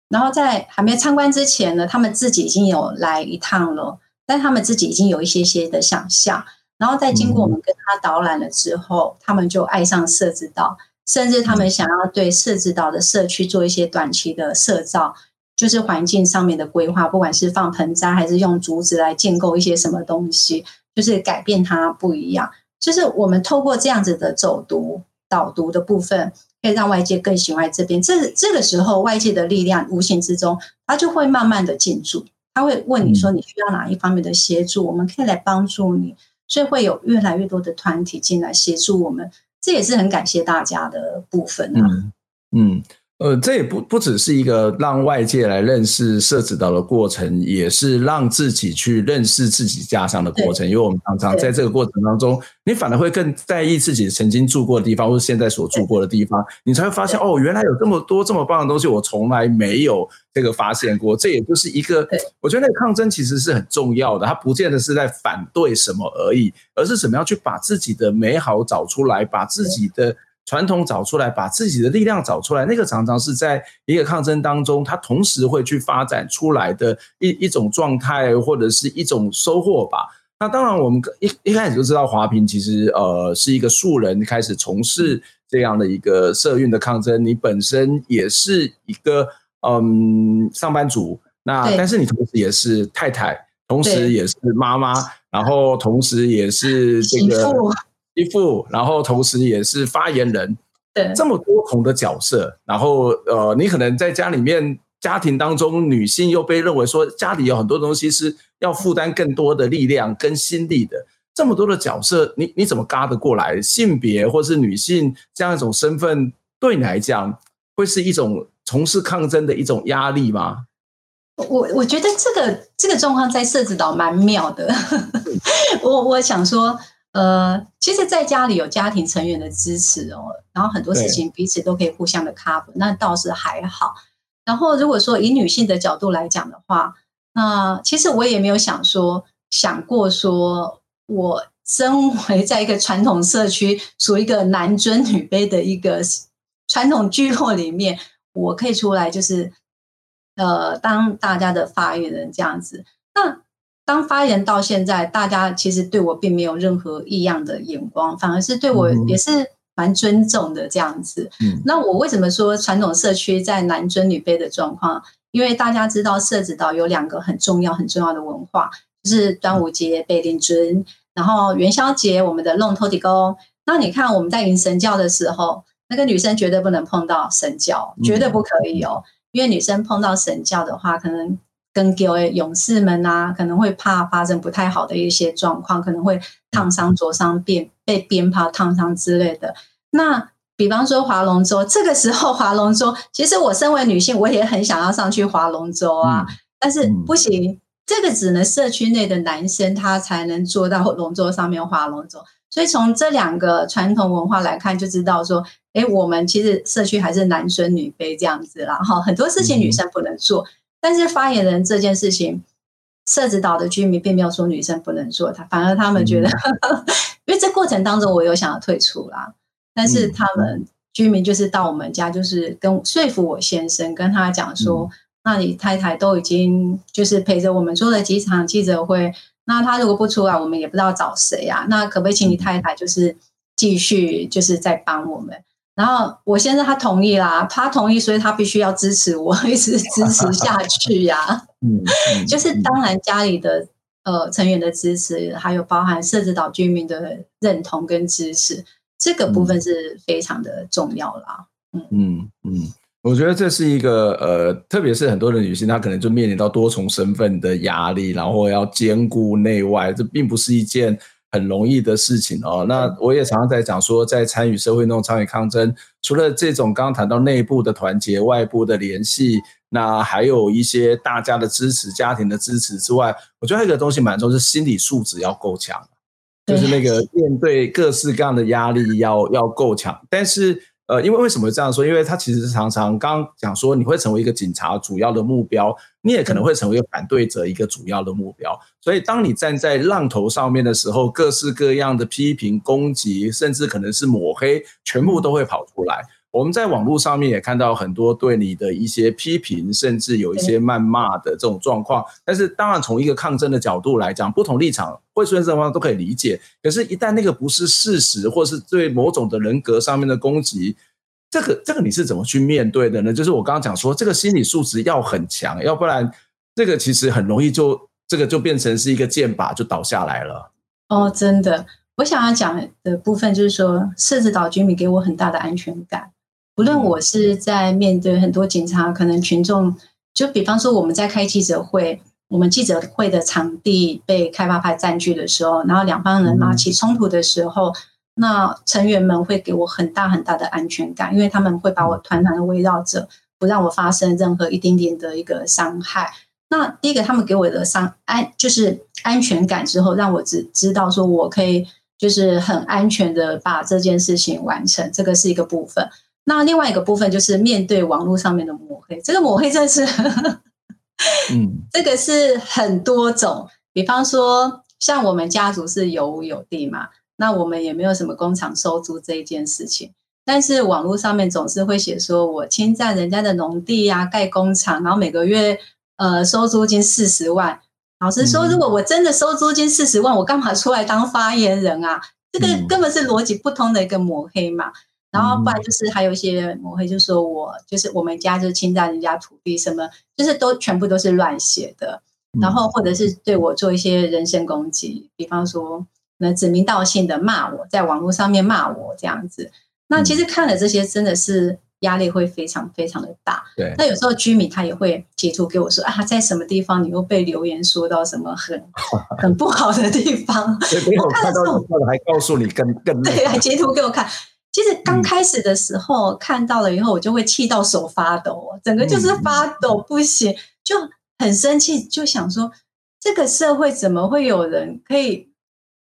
然后在还没参观之前呢，他们自己已经有来一趟了，但他们自己已经有一些些的想象，然后在经过我们跟他导览了之后，他们就爱上社子岛，甚至他们想要对社子岛的社区做一些短期的设造，就是环境上面的规划，不管是放盆栽还是用竹子来建构一些什么东西，就是改变它不一样。就是我们透过这样子的走读。导读的部分可以让外界更喜欢这边，这这个时候外界的力量无形之中，他就会慢慢的进驻，他会问你说你需要哪一方面的协助，我们可以来帮助你，所以会有越来越多的团体进来协助我们，这也是很感谢大家的部分啊。嗯。嗯呃，这也不不只是一个让外界来认识社子岛的过程，也是让自己去认识自己家乡的过程。因为我们常常在这个过程当中，你反而会更在意自己曾经住过的地方，或者现在所住过的地方，你才会发现哦，原来有这么多这么棒的东西，我从来没有这个发现过。这也就是一个，我觉得那个抗争其实是很重要的，它不见得是在反对什么而已，而是怎么样去把自己的美好找出来，把自己的。传统找出来，把自己的力量找出来，那个常常是在一个抗争当中，它同时会去发展出来的一一种状态，或者是一种收获吧。那当然，我们一一开始就知道华平其实呃是一个素人开始从事这样的一个社运的抗争。你本身也是一个嗯上班族，那但是你同时也是太太，同时也是妈妈，然后同时也是这个。依附，然后同时也是发言人，对，这么多重的角色，然后呃，你可能在家里面家庭当中，女性又被认为说家里有很多东西是要负担更多的力量跟心力的，这么多的角色，你你怎么嘎得过来？性别或是女性这样一种身份，对你来讲会是一种从事抗争的一种压力吗？我我觉得这个这个状况在社子岛蛮妙的，*laughs* 我我想说。呃，其实，在家里有家庭成员的支持哦，然后很多事情彼此都可以互相的 cover，那倒是还好。然后，如果说以女性的角度来讲的话，那其实我也没有想说想过说，我身为在一个传统社区，属于一个男尊女卑的一个传统聚落里面，我可以出来就是呃，当大家的发言人这样子。那当发言到现在，大家其实对我并没有任何异样的眼光，反而是对我也是蛮尊重的这样子。嗯，那我为什么说传统社区在男尊女卑的状况？因为大家知道社子岛有两个很重要很重要的文化，就是端午节被令尊，然后元宵节我们的弄土地公。那你看我们在迎神教的时候，那个女生绝对不能碰到神教，绝对不可以哦，因为女生碰到神教的话，可能。跟各位勇士们啊，可能会怕发生不太好的一些状况，可能会烫伤、灼伤、鞭被鞭炮烫伤之类的。那比方说划龙舟，这个时候划龙舟，其实我身为女性，我也很想要上去划龙舟啊，嗯、但是不行，嗯、这个只能社区内的男生他才能坐到龙舟上面划龙舟。所以从这两个传统文化来看，就知道说，哎，我们其实社区还是男尊女卑这样子啦。哈，很多事情女生不能做。嗯但是发言人这件事情，社子岛的居民并没有说女生不能做，他反而他们觉得，嗯、*laughs* 因为这过程当中我有想要退出啦，但是他们居民就是到我们家，就是跟说服我先生，跟他讲说，嗯、那你太太都已经就是陪着我们做了几场记者会，那他如果不出来，我们也不知道找谁啊，那可不可以请你太太就是继续就是在帮我们？然后我先生他同意啦，他同意，所以他必须要支持我，*laughs* 一直支持下去呀、*laughs* 啊。嗯，就是当然家里的呃成员的支持，还有包含社子岛居民的认同跟支持，这个部分是非常的重要啦。嗯嗯嗯，我觉得这是一个呃，特别是很多的女性，她可能就面临到多重身份的压力，然后要兼顾内外，这并不是一件。很容易的事情哦。那我也常常在讲说，在参与社会运动、参与抗争，除了这种刚刚谈到内部的团结、外部的联系，那还有一些大家的支持、家庭的支持之外，我觉得还有一个东西蛮重要，是心理素质要够强，就是那个面对各式各样的压力要要够强。但是呃，因为为什么这样说？因为他其实常常刚讲说，你会成为一个警察主要的目标，你也可能会成为一个反对者一个主要的目标。所以，当你站在浪头上面的时候，各式各样的批评、攻击，甚至可能是抹黑，全部都会跑出来。我们在网络上面也看到很多对你的一些批评，甚至有一些谩骂的这种状况。但是，当然从一个抗争的角度来讲，不同立场会出现这种状况都可以理解。可是，一旦那个不是事实，或是对某种的人格上面的攻击，这个这个你是怎么去面对的呢？就是我刚刚讲说，这个心理素质要很强，要不然这个其实很容易就这个就变成是一个箭靶就倒下来了。哦，真的，我想要讲的部分就是说，社子岛居民给我很大的安全感。无论我是在面对很多警察，可能群众，就比方说我们在开记者会，我们记者会的场地被开发派占据的时候，然后两方人马起冲突的时候，那成员们会给我很大很大的安全感，因为他们会把我团团的围绕着，不让我发生任何一丁点的一个伤害。那第一个，他们给我的伤安就是安全感之后，让我只知道说我可以就是很安全的把这件事情完成，这个是一个部分。那另外一个部分就是面对网络上面的抹黑，这个抹黑真的是，嗯，*laughs* 这个是很多种。比方说，像我们家族是有屋有地嘛，那我们也没有什么工厂收租这一件事情，但是网络上面总是会写说我侵占人家的农地呀、啊，盖工厂，然后每个月呃收租金四十万。老实说，如果我真的收租金四十万，我干嘛出来当发言人啊？这个根本是逻辑不通的一个抹黑嘛。然后不然就是还有一些抹黑，就说我就是我们家就是侵占人家土地，什么就是都全部都是乱写的。然后或者是对我做一些人身攻击，比方说那指名道姓的骂我，在网络上面骂我这样子。那其实看了这些，真的是压力会非常非常的大。对。那有时候居民他也会截图给我说啊，在什么地方你又被留言说到什么很 *laughs* 很不好的地方。我看到之后还告诉你更更对，还截图给我看。其实刚开始的时候看到了以后，我就会气到手发抖，整个就是发抖不行，就很生气，就想说这个社会怎么会有人可以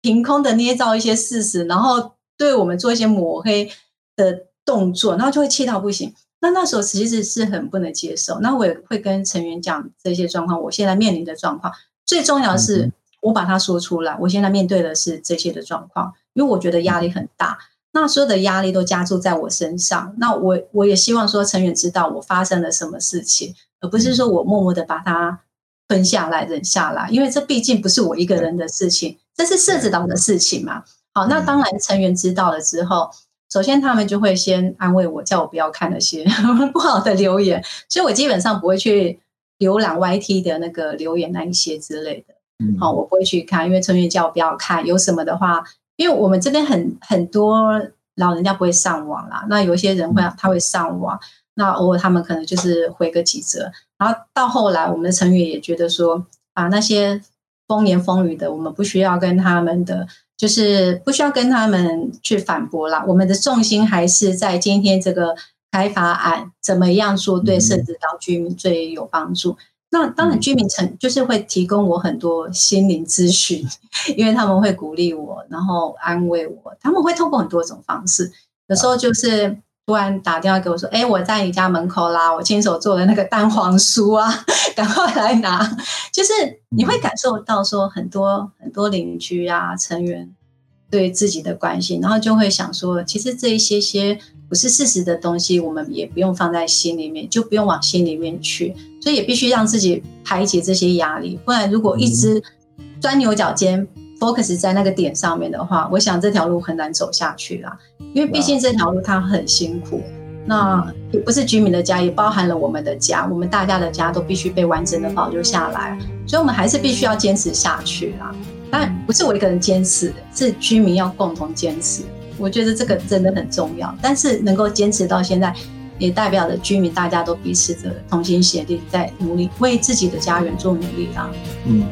凭空的捏造一些事实，然后对我们做一些抹黑的动作，然后就会气到不行。那那时候其实是很不能接受。那我也会跟成员讲这些状况，我现在面临的状况，最重要的是我把它说出来。我现在面对的是这些的状况，因为我觉得压力很大。那所有的压力都加注在我身上，那我我也希望说成员知道我发生了什么事情，而不是说我默默的把它吞下来忍下来，因为这毕竟不是我一个人的事情，这是社子岛的事情嘛。好，那当然成员知道了之后，首先他们就会先安慰我，叫我不要看那些 *laughs* 不好的留言，所以我基本上不会去浏览 YT 的那个留言那一些之类的。好，我不会去看，因为成员叫我不要看，有什么的话。因为我们这边很很多老人家不会上网啦，那有一些人会他会上网，那偶尔他们可能就是回个几折，然后到后来我们的成员也觉得说，啊那些风言风语的，我们不需要跟他们的，就是不需要跟他们去反驳啦。我们的重心还是在今天这个开发案怎么样做，对社子岛居民最有帮助。那当然，居民层就是会提供我很多心灵咨询，*laughs* 因为他们会鼓励我，然后安慰我。他们会透过很多种方式，有时候就是突然打电话给我说：“哎，我在你家门口啦，我亲手做的那个蛋黄酥啊，*laughs* 赶快来拿。”就是你会感受到说很多很多邻居啊成员对自己的关心，然后就会想说，其实这一些些。不是事实的东西，我们也不用放在心里面，就不用往心里面去，所以也必须让自己排解这些压力。不然，如果一直钻牛角尖，focus 在那个点上面的话，我想这条路很难走下去啦。因为毕竟这条路它很辛苦，那也不是居民的家，也包含了我们的家，我们大家的家都必须被完整的保留下来，所以我们还是必须要坚持下去啦。但不是我一个人坚持，是居民要共同坚持。我觉得这个真的很重要，但是能够坚持到现在，也代表着居民大家都彼此的同心协力，在努力为自己的家园做努力啊。嗯，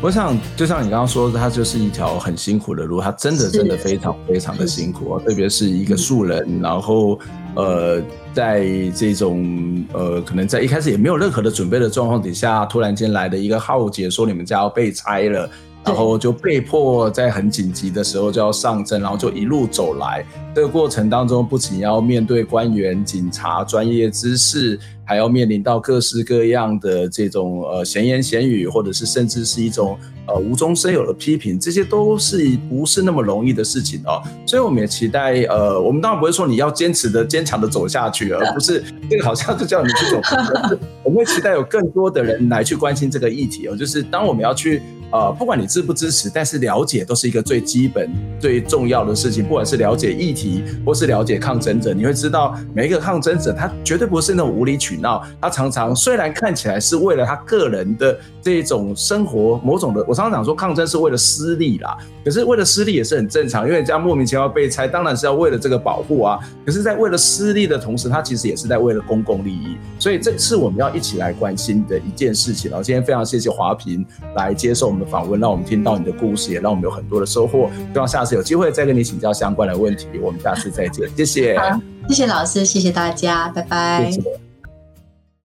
我想就像你刚刚说的，它就是一条很辛苦的路，它真的真的非常非常的辛苦啊，特别是一个素人，嗯、然后呃，在这种呃，可能在一开始也没有任何的准备的状况底下，突然间来的一个浩劫，说你们家要被拆了。然后就被迫在很紧急的时候就要上阵，然后就一路走来。这个过程当中，不仅要面对官员、警察、专业知识，还要面临到各式各样的这种呃闲言闲语，或者是甚至是一种呃无中生有的批评，这些都是不是那么容易的事情哦。所以我们也期待呃，我们当然不会说你要坚持的、坚强的走下去，而不是 *laughs* 这个好像就叫你这种。我们会期待有更多的人来去关心这个议题哦，就是当我们要去。呃，不管你支不支持，但是了解都是一个最基本、最重要的事情。不管是了解议题，或是了解抗争者，你会知道每一个抗争者，他绝对不是那种无理取闹。他常常虽然看起来是为了他个人的这种生活，某种的，我常常讲说抗争是为了私利啦。可是为了私利也是很正常，因为人家莫名其妙被拆，当然是要为了这个保护啊。可是，在为了私利的同时，他其实也是在为了公共利益。所以，这是我们要一起来关心的一件事情。然后，今天非常谢谢华平来接受我们的访问，让我们听到你的故事，也让我们有很多的收获。希望下次有机会再跟你请教相关的问题。我们下次再见，谢谢。好，谢谢老师，谢谢大家，拜拜。谢谢。